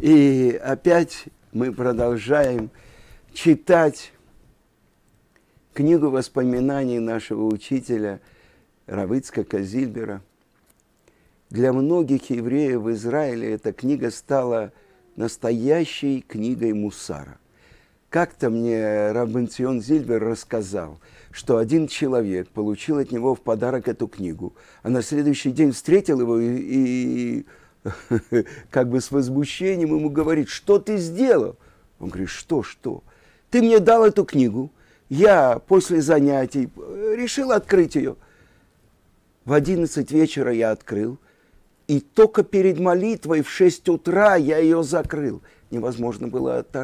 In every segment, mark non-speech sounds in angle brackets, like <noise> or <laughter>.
И опять мы продолжаем читать книгу воспоминаний нашего учителя Равыцка Казильбера. Для многих евреев в Израиле эта книга стала настоящей книгой Мусара. Как-то мне Рабенцион Зильбер рассказал, что один человек получил от него в подарок эту книгу, а на следующий день встретил его и, и <laughs> как бы с возмущением ему говорит, что ты сделал? Он говорит, что, что? Ты мне дал эту книгу, я после занятий решил открыть ее. В одиннадцать вечера я открыл, и только перед молитвой в шесть утра я ее закрыл. Невозможно было от,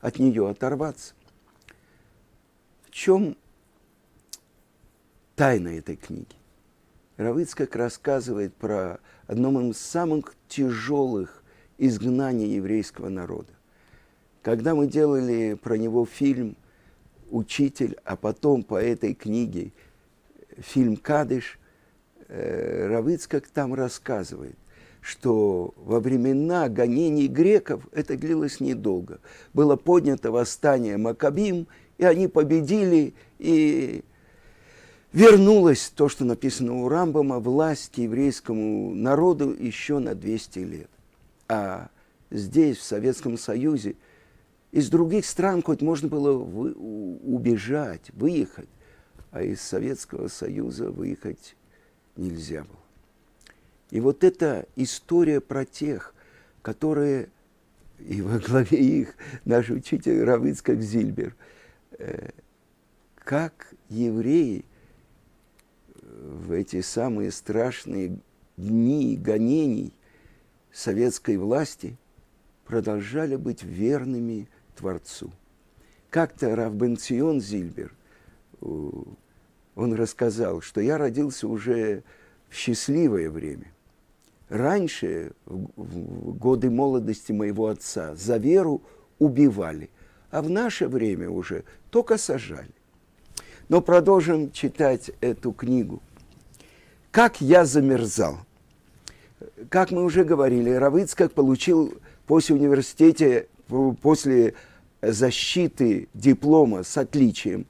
от нее оторваться. В чем тайна этой книги? Равыцкак рассказывает про одном из самых тяжелых изгнаний еврейского народа. Когда мы делали про него фильм «Учитель», а потом по этой книге фильм «Кадыш», э, Равыцкак там рассказывает, что во времена гонений греков это длилось недолго. Было поднято восстание Макабим, и они победили, и вернулось то, что написано у Рамбама, власть еврейскому народу еще на 200 лет. А здесь, в Советском Союзе, из других стран хоть можно было вы, убежать, выехать, а из Советского Союза выехать нельзя было. И вот эта история про тех, которые, и во главе их наш учитель Равыцкак Зильбер, э, как евреи – в эти самые страшные дни гонений советской власти продолжали быть верными Творцу. Как-то Равбенцион Зильбер, он рассказал, что я родился уже в счастливое время. Раньше, в годы молодости моего отца, за веру убивали, а в наше время уже только сажали. Но продолжим читать эту книгу. Как я замерзал. Как мы уже говорили, Равыцкак получил после университета, после защиты диплома с отличием,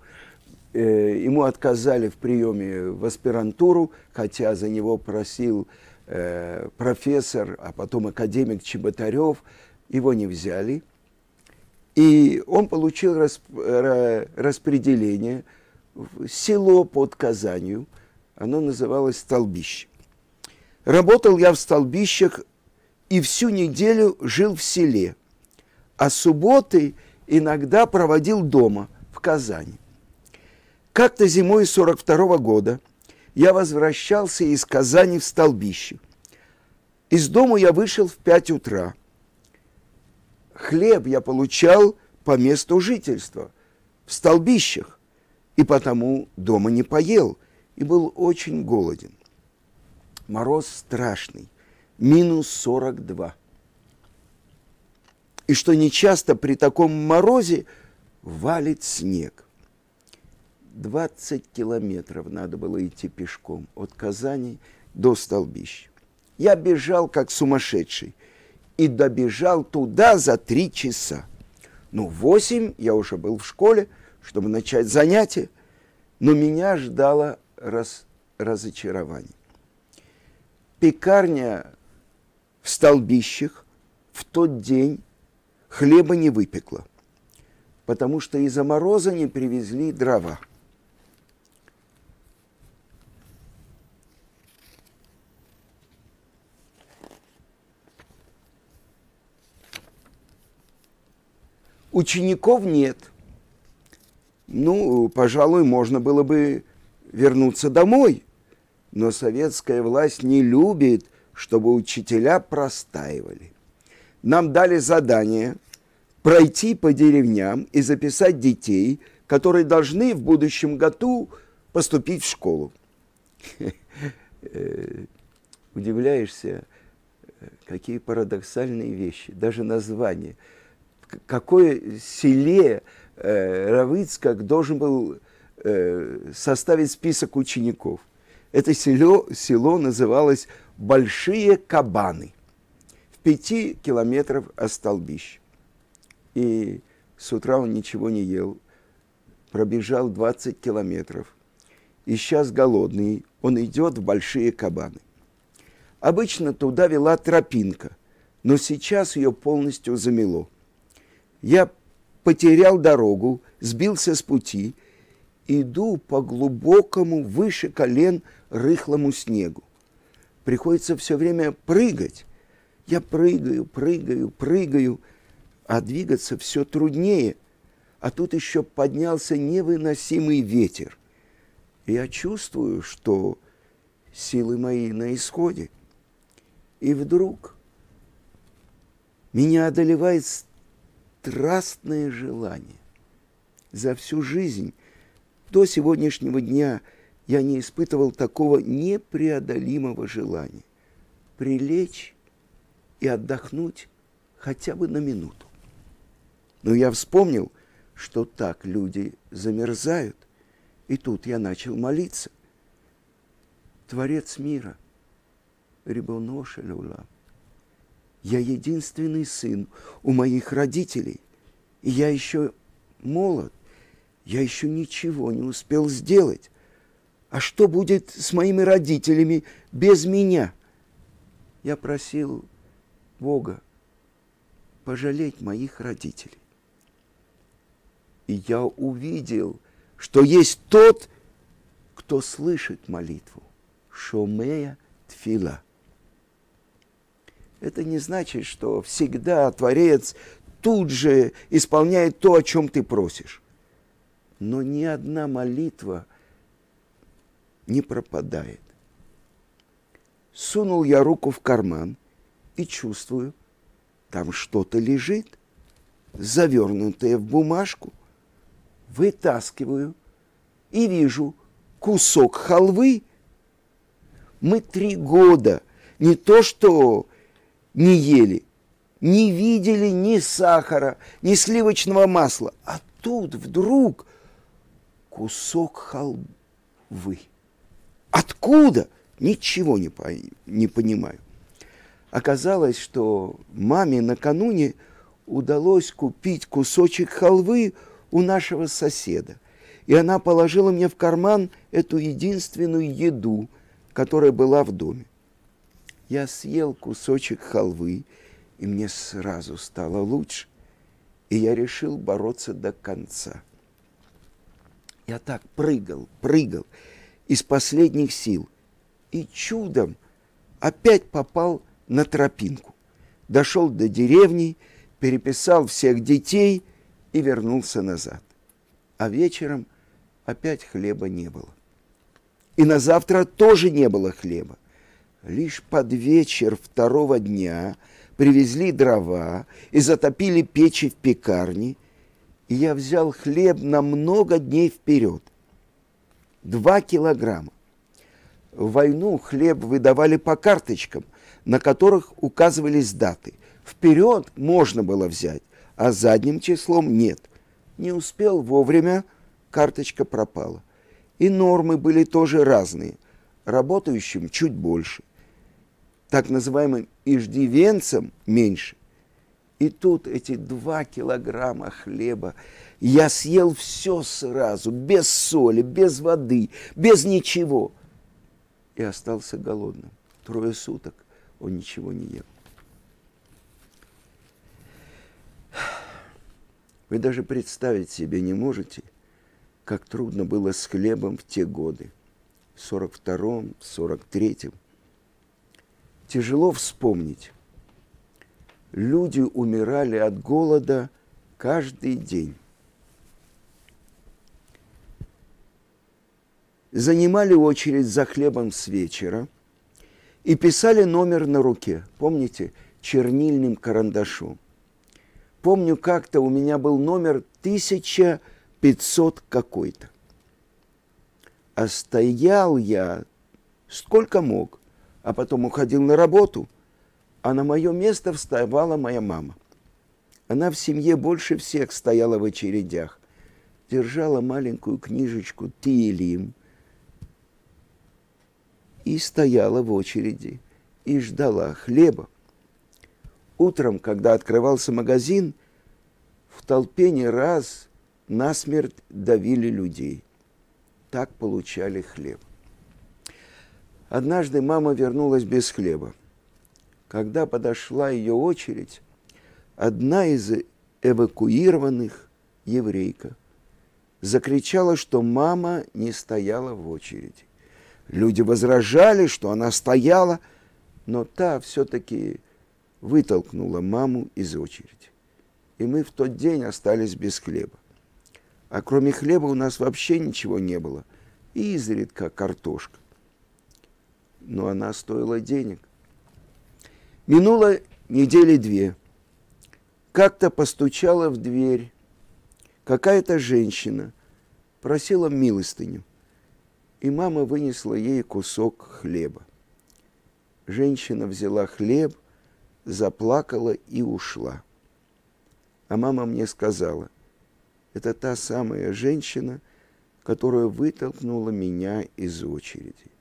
э, ему отказали в приеме в аспирантуру, хотя за него просил э, профессор, а потом академик Чеботарев, его не взяли. И он получил распределение село под Казанью, оно называлось «Столбище». Работал я в столбищах и всю неделю жил в селе, а субботы иногда проводил дома, в Казани. Как-то зимой 42 -го года я возвращался из Казани в столбище. Из дома я вышел в 5 утра. Хлеб я получал по месту жительства, в столбищах, и потому дома не поел – и был очень голоден. Мороз страшный, минус 42. И что нечасто при таком морозе валит снег. 20 километров надо было идти пешком от Казани до Столбища. Я бежал как сумасшедший и добежал туда за три часа. Ну, восемь я уже был в школе, чтобы начать занятия, но меня ждало раз, разочарование. Пекарня в столбищах в тот день хлеба не выпекла, потому что из-за мороза не привезли дрова. Учеников нет. Ну, пожалуй, можно было бы вернуться домой. Но советская власть не любит, чтобы учителя простаивали. Нам дали задание пройти по деревням и записать детей, которые должны в будущем году поступить в школу. Удивляешься, какие парадоксальные вещи, даже название. Какое селе э, Равыцкак должен был э, составить список учеников. Это село, село называлось Большие Кабаны. В пяти километров от столбища. И с утра он ничего не ел, пробежал 20 километров. И сейчас голодный, он идет в большие кабаны. Обычно туда вела тропинка, но сейчас ее полностью замело. Я потерял дорогу, сбился с пути, иду по глубокому, выше колен, рыхлому снегу. Приходится все время прыгать. Я прыгаю, прыгаю, прыгаю, а двигаться все труднее. А тут еще поднялся невыносимый ветер. Я чувствую, что силы мои на исходе. И вдруг меня одолевает страстное желание. За всю жизнь до сегодняшнего дня я не испытывал такого непреодолимого желания прилечь и отдохнуть хотя бы на минуту. Но я вспомнил, что так люди замерзают, и тут я начал молиться. Творец мира, Рибоноша Люла, я единственный сын у моих родителей, и я еще молод, я еще ничего не успел сделать. А что будет с моими родителями без меня? Я просил Бога пожалеть моих родителей. И я увидел, что есть тот, кто слышит молитву. Шомея Тфила. Это не значит, что всегда Творец тут же исполняет то, о чем ты просишь. Но ни одна молитва не пропадает. Сунул я руку в карман и чувствую, там что-то лежит, завернутое в бумажку. Вытаскиваю и вижу кусок халвы. Мы три года не то что не ели, не видели ни сахара, ни сливочного масла. А тут вдруг кусок халвы. Откуда? Ничего не, по, не понимаю. Оказалось, что маме накануне удалось купить кусочек халвы у нашего соседа. И она положила мне в карман эту единственную еду, которая была в доме. Я съел кусочек халвы и мне сразу стало лучше, и я решил бороться до конца. Я так прыгал, прыгал из последних сил, и чудом опять попал на тропинку. Дошел до деревни, переписал всех детей и вернулся назад. А вечером опять хлеба не было. И на завтра тоже не было хлеба. Лишь под вечер второго дня – привезли дрова и затопили печи в пекарне, и я взял хлеб на много дней вперед. Два килограмма. В войну хлеб выдавали по карточкам, на которых указывались даты. Вперед можно было взять, а задним числом нет. Не успел вовремя, карточка пропала. И нормы были тоже разные. Работающим чуть больше – так называемым иждивенцам меньше. И тут эти два килограмма хлеба я съел все сразу, без соли, без воды, без ничего. И остался голодным. Трое суток он ничего не ел. Вы даже представить себе не можете, как трудно было с хлебом в те годы, в 42-м, 43-м тяжело вспомнить. Люди умирали от голода каждый день. Занимали очередь за хлебом с вечера и писали номер на руке, помните, чернильным карандашом. Помню, как-то у меня был номер 1500 какой-то. А стоял я сколько мог а потом уходил на работу, а на мое место вставала моя мама. Она в семье больше всех стояла в очередях, держала маленькую книжечку Тиелим и стояла в очереди и ждала хлеба. Утром, когда открывался магазин, в толпе не раз насмерть давили людей. Так получали хлеб. Однажды мама вернулась без хлеба. Когда подошла ее очередь, одна из эвакуированных еврейка закричала, что мама не стояла в очереди. Люди возражали, что она стояла, но та все-таки вытолкнула маму из очереди. И мы в тот день остались без хлеба. А кроме хлеба у нас вообще ничего не было. И изредка картошка. Но она стоила денег. Минуло недели две. Как-то постучала в дверь какая-то женщина, просила милостыню. И мама вынесла ей кусок хлеба. Женщина взяла хлеб, заплакала и ушла. А мама мне сказала, это та самая женщина, которая вытолкнула меня из очереди.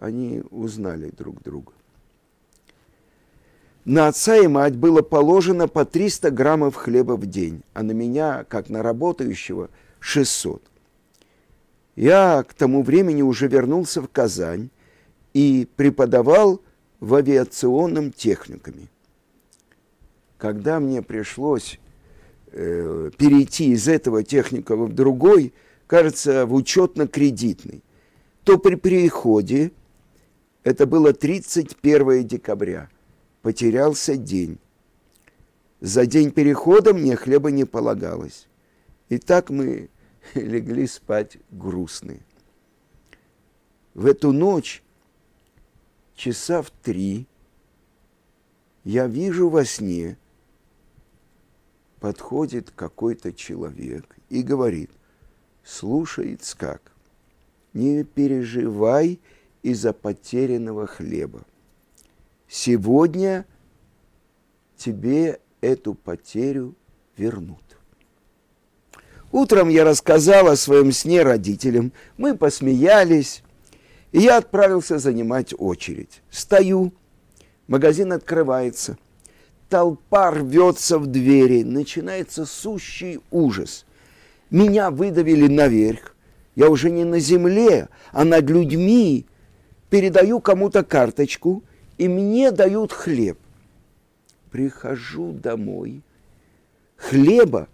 Они узнали друг друга. На отца и мать было положено по 300 граммов хлеба в день, а на меня, как на работающего, 600. Я к тому времени уже вернулся в Казань и преподавал в авиационном техникуме. Когда мне пришлось э, перейти из этого техникума в другой, кажется, в учетно-кредитный, то при переходе, это было 31 декабря – потерялся день. За день перехода мне хлеба не полагалось. И так мы <laughs> легли спать грустные. В эту ночь, часа в три, я вижу во сне, подходит какой-то человек и говорит, слушай, как, не переживай из-за потерянного хлеба сегодня тебе эту потерю вернут. Утром я рассказал о своем сне родителям, мы посмеялись, и я отправился занимать очередь. Стою, магазин открывается, толпа рвется в двери, начинается сущий ужас. Меня выдавили наверх, я уже не на земле, а над людьми, передаю кому-то карточку – и мне дают хлеб. Прихожу домой, хлеба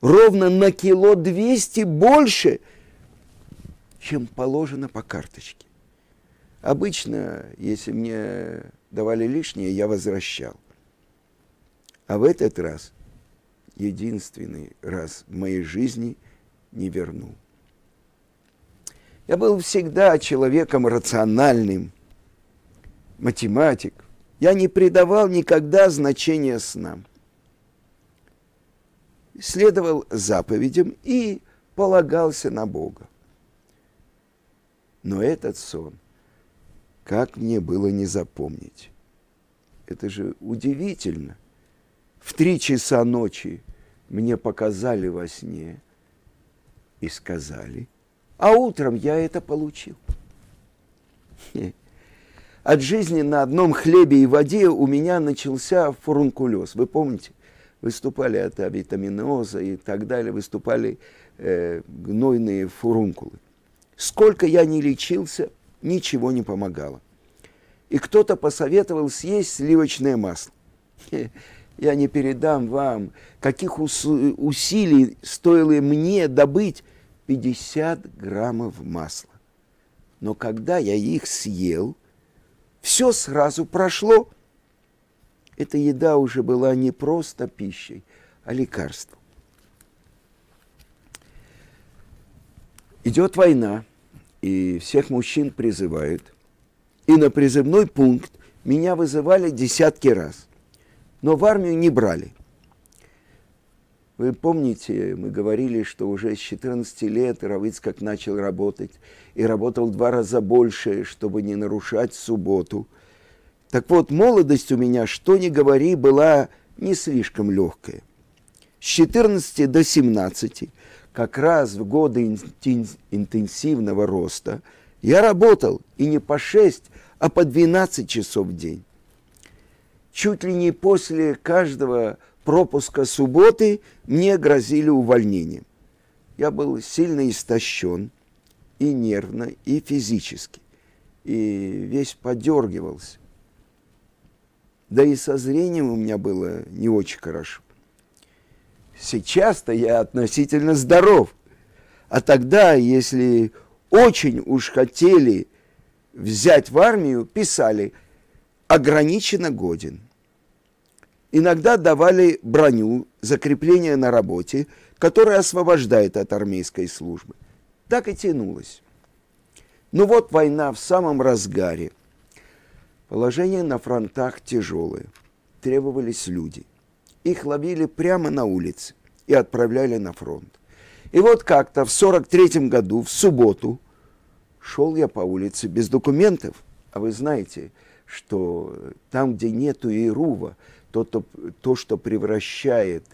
ровно на кило двести больше, чем положено по карточке. Обычно, если мне давали лишнее, я возвращал. А в этот раз, единственный раз в моей жизни, не вернул. Я был всегда человеком рациональным – математик, я не придавал никогда значения снам. Следовал заповедям и полагался на Бога. Но этот сон, как мне было не запомнить? Это же удивительно. В три часа ночи мне показали во сне и сказали, а утром я это получил. <laughs> от жизни на одном хлебе и воде у меня начался фурункулез. Вы помните? Выступали от авитаминоза и так далее, выступали э, гнойные фурункулы. Сколько я не лечился, ничего не помогало. И кто-то посоветовал съесть сливочное масло. <laughs> Я не передам вам, каких усилий стоило мне добыть 50 граммов масла. Но когда я их съел – все сразу прошло. Эта еда уже была не просто пищей, а лекарством. Идет война, и всех мужчин призывают. И на призывной пункт меня вызывали десятки раз. Но в армию не брали. Вы помните, мы говорили, что уже с 14 лет Равицкак начал работать и работал два раза больше, чтобы не нарушать субботу. Так вот, молодость у меня, что ни говори, была не слишком легкая. С 14 до 17, как раз в годы интенсивного роста, я работал и не по 6, а по 12 часов в день. чуть ли не после каждого пропуска субботы мне грозили увольнением. Я был сильно истощен и нервно, и физически, и весь подергивался. Да и со зрением у меня было не очень хорошо. Сейчас-то я относительно здоров. А тогда, если очень уж хотели взять в армию, писали «ограниченно годен». Иногда давали броню, закрепление на работе, которая освобождает от армейской службы. Так и тянулось. Ну вот война в самом разгаре. Положение на фронтах тяжелое. Требовались люди. Их ловили прямо на улице и отправляли на фронт. И вот как-то в 43 году, в субботу, шел я по улице без документов. А вы знаете, что там, где нету Ирува, то, то, то что превращает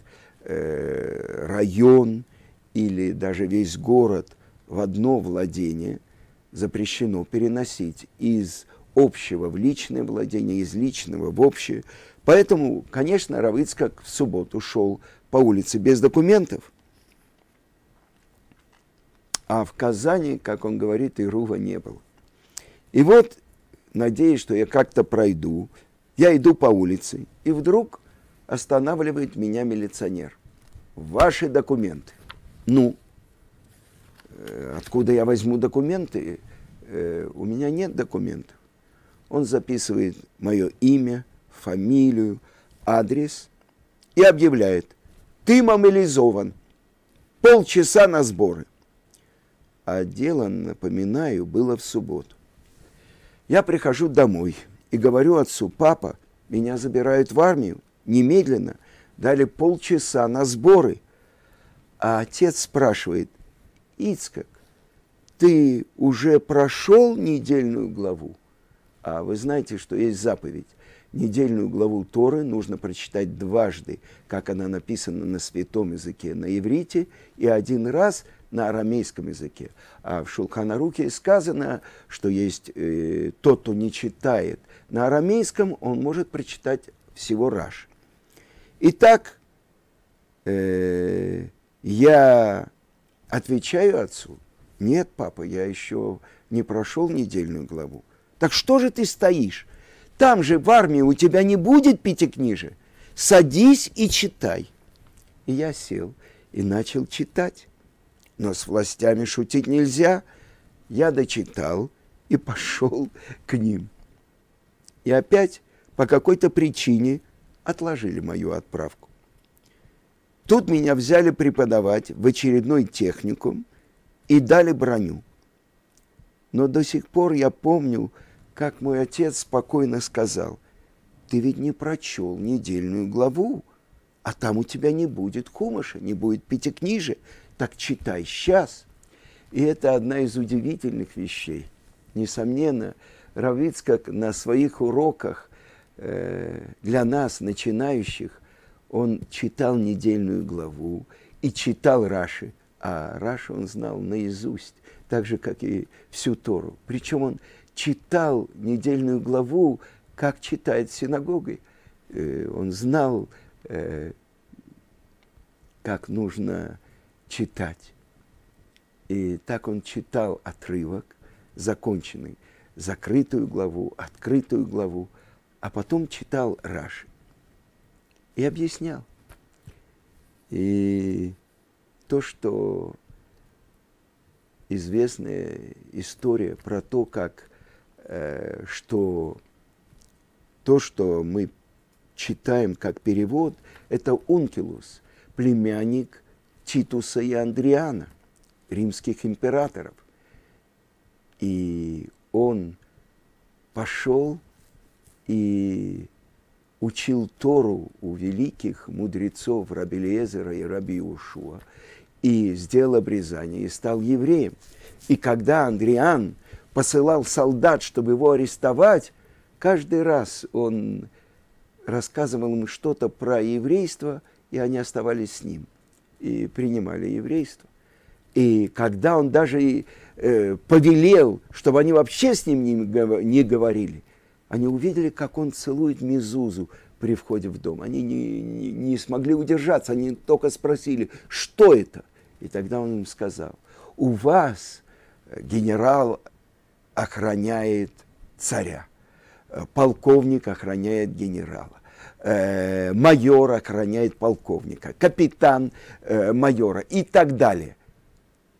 э, район или даже весь город в одно владение, запрещено переносить из общего в личное владение, из личного в общее. Поэтому, конечно, Равыцкак в субботу шел по улице без документов. А в Казани, как он говорит, и Рува не было. И вот, надеясь, что я как-то пройду, я иду по улице, и вдруг останавливает меня милиционер. Ваши документы. Ну, э, откуда я возьму документы? Э, у меня нет документов. Он записывает мое имя, фамилию, адрес и объявляет, ты мобилизован, полчаса на сборы. А дело, напоминаю, было в субботу. Я прихожу домой и говорю отцу, папа, меня забирают в армию, немедленно, дали полчаса на сборы. А отец спрашивает, Ицкак, ты уже прошел недельную главу? А вы знаете, что есть заповедь. Недельную главу Торы нужно прочитать дважды, как она написана на святом языке, на иврите, и один раз на арамейском языке. А в Шулханаруке сказано, что есть э, тот, кто не читает на арамейском, он может прочитать всего Раш. Итак, э, я отвечаю отцу, нет, папа, я еще не прошел недельную главу. Так что же ты стоишь? Там же в армии у тебя не будет пятикнижия. Садись и читай. И я сел и начал читать. Но с властями шутить нельзя. Я дочитал и пошел к ним. И опять по какой-то причине отложили мою отправку. Тут меня взяли преподавать в очередной техникум и дали броню. Но до сих пор я помню, как мой отец спокойно сказал, ты ведь не прочел недельную главу, а там у тебя не будет хумаша, не будет пятикнижия, так читай сейчас. И это одна из удивительных вещей. Несомненно, Равицкак на своих уроках э, для нас, начинающих, он читал недельную главу и читал Раши, а Раши он знал наизусть, так же, как и всю Тору. Причем он читал недельную главу, как читает синагогой. Э, он знал, э, как нужно читать. И так он читал отрывок, законченный, закрытую главу, открытую главу, а потом читал Раши и объяснял. И то, что известная история про то, как Э, что то, что мы читаем как перевод, это Ункилус, племянник Титуса и Андриана, римских императоров. И он пошел и учил Тору у великих мудрецов Раби и Раби Ушуа, и сделал обрезание, и стал евреем. И когда Андриан посылал солдат, чтобы его арестовать, каждый раз он рассказывал им что-то про еврейство, и они оставались с ним и принимали еврейство. И когда он даже э, повелел, чтобы они вообще с ним не, не говорили, они увидели, как он целует Мизузу, при входе в дом. Они не, не, не смогли удержаться, они только спросили, что это? И тогда он им сказал, у вас генерал охраняет царя, полковник охраняет генерала, э, майор охраняет полковника, капитан э, майора и так далее.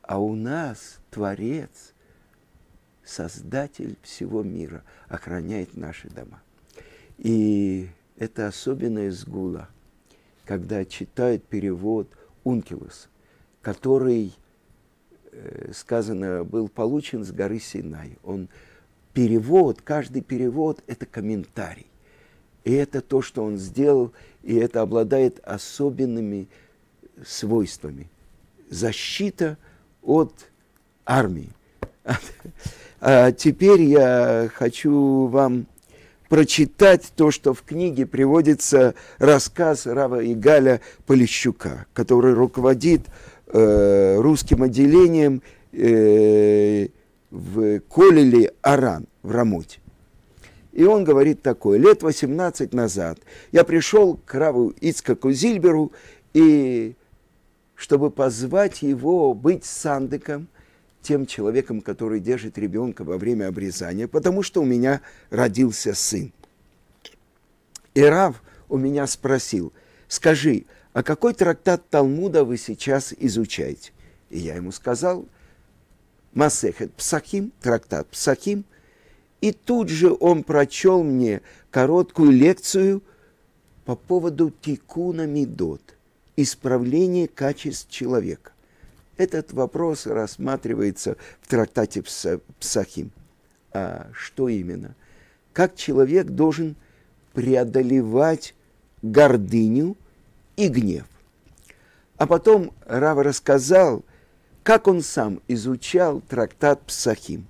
А у нас Творец, Создатель всего мира, охраняет наши дома. И это особенная сгула, когда читают перевод Ункилус, который, э, сказано, был получен с горы Синай. Он перевод, каждый перевод – это комментарий. И это то, что он сделал, и это обладает особенными свойствами. Защита от армии. А теперь я хочу вам прочитать то, что в книге приводится рассказ Рава Игаля Полищука, который руководит э, русским отделением э, в Колеле Аран в Рамуте. И он говорит такое, лет 18 назад я пришел к Раву Ицкаку Зильберу, и чтобы позвать его быть сандыком, тем человеком, который держит ребенка во время обрезания, потому что у меня родился сын. И Рав у меня спросил, скажи, а какой трактат Талмуда вы сейчас изучаете? И я ему сказал, Масехет Псахим, трактат Псахим. И тут же он прочел мне короткую лекцию по поводу тикуна мидот, исправления качеств человека. Этот вопрос рассматривается в трактате Псахим. А что именно? Как человек должен преодолевать гордыню и гнев. А потом Рав рассказал, как он сам изучал трактат Псахим.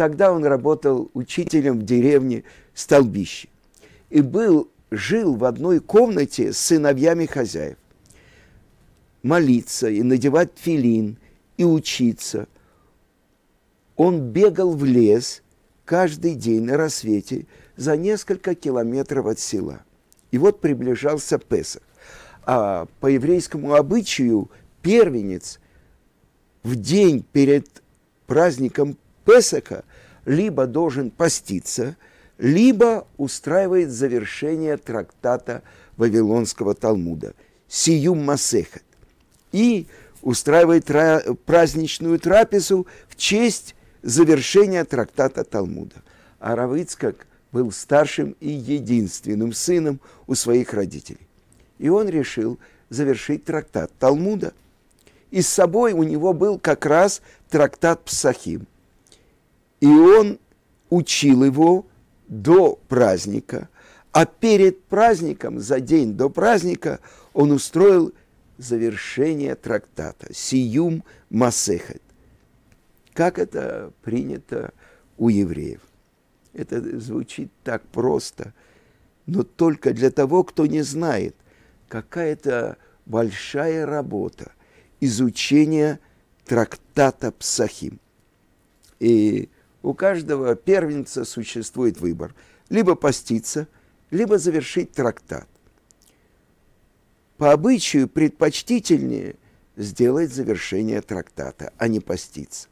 Тогда он работал учителем в деревне Столбище и был, жил в одной комнате с сыновьями хозяев молиться и надевать филин и учиться. Он бегал в лес каждый день на рассвете за несколько километров от села. И вот приближался Песах. А по еврейскому обычаю первенец в день перед праздником Песаха либо должен поститься, либо устраивает завершение трактата Вавилонского Талмуда «Сиюм Масехет» и устраивает тра- праздничную трапезу в честь завершения трактата Талмуда. А Равыцкак был старшим и единственным сыном у своих родителей. И он решил завершить трактат Талмуда. И с собой у него был как раз трактат Псахим. И он учил его до праздника, а перед праздником, за день до праздника, он устроил завершение трактата, сиюм масехет. Как это принято у евреев? Это звучит так просто, но только для того, кто не знает, какая-то большая работа изучения трактата Псахим. И у каждого первенца существует выбор. Либо поститься, либо завершить трактат по обычаю предпочтительнее сделать завершение трактата, а не поститься,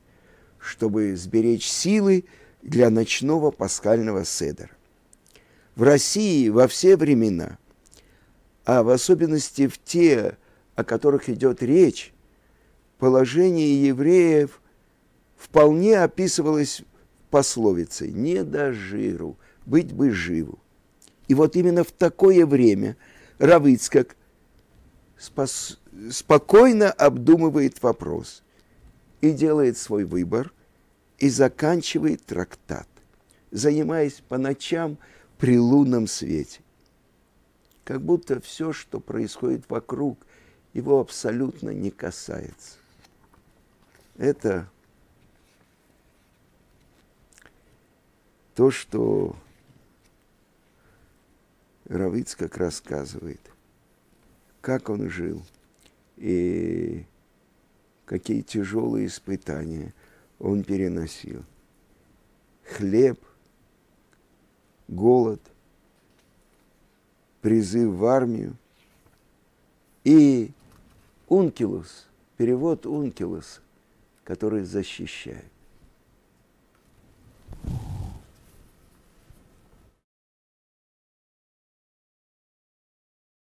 чтобы сберечь силы для ночного пасхального седера. В России во все времена, а в особенности в те, о которых идет речь, положение евреев вполне описывалось пословицей «не до жиру, быть бы живу». И вот именно в такое время Равыцкак спос, спокойно обдумывает вопрос и делает свой выбор и заканчивает трактат, занимаясь по ночам при лунном свете. Как будто все, что происходит вокруг, его абсолютно не касается. Это то, что Равиц как рассказывает – как он жил и какие тяжелые испытания он переносил. Хлеб, голод, призыв в армию. И ункилус, перевод ункилус, который защищает.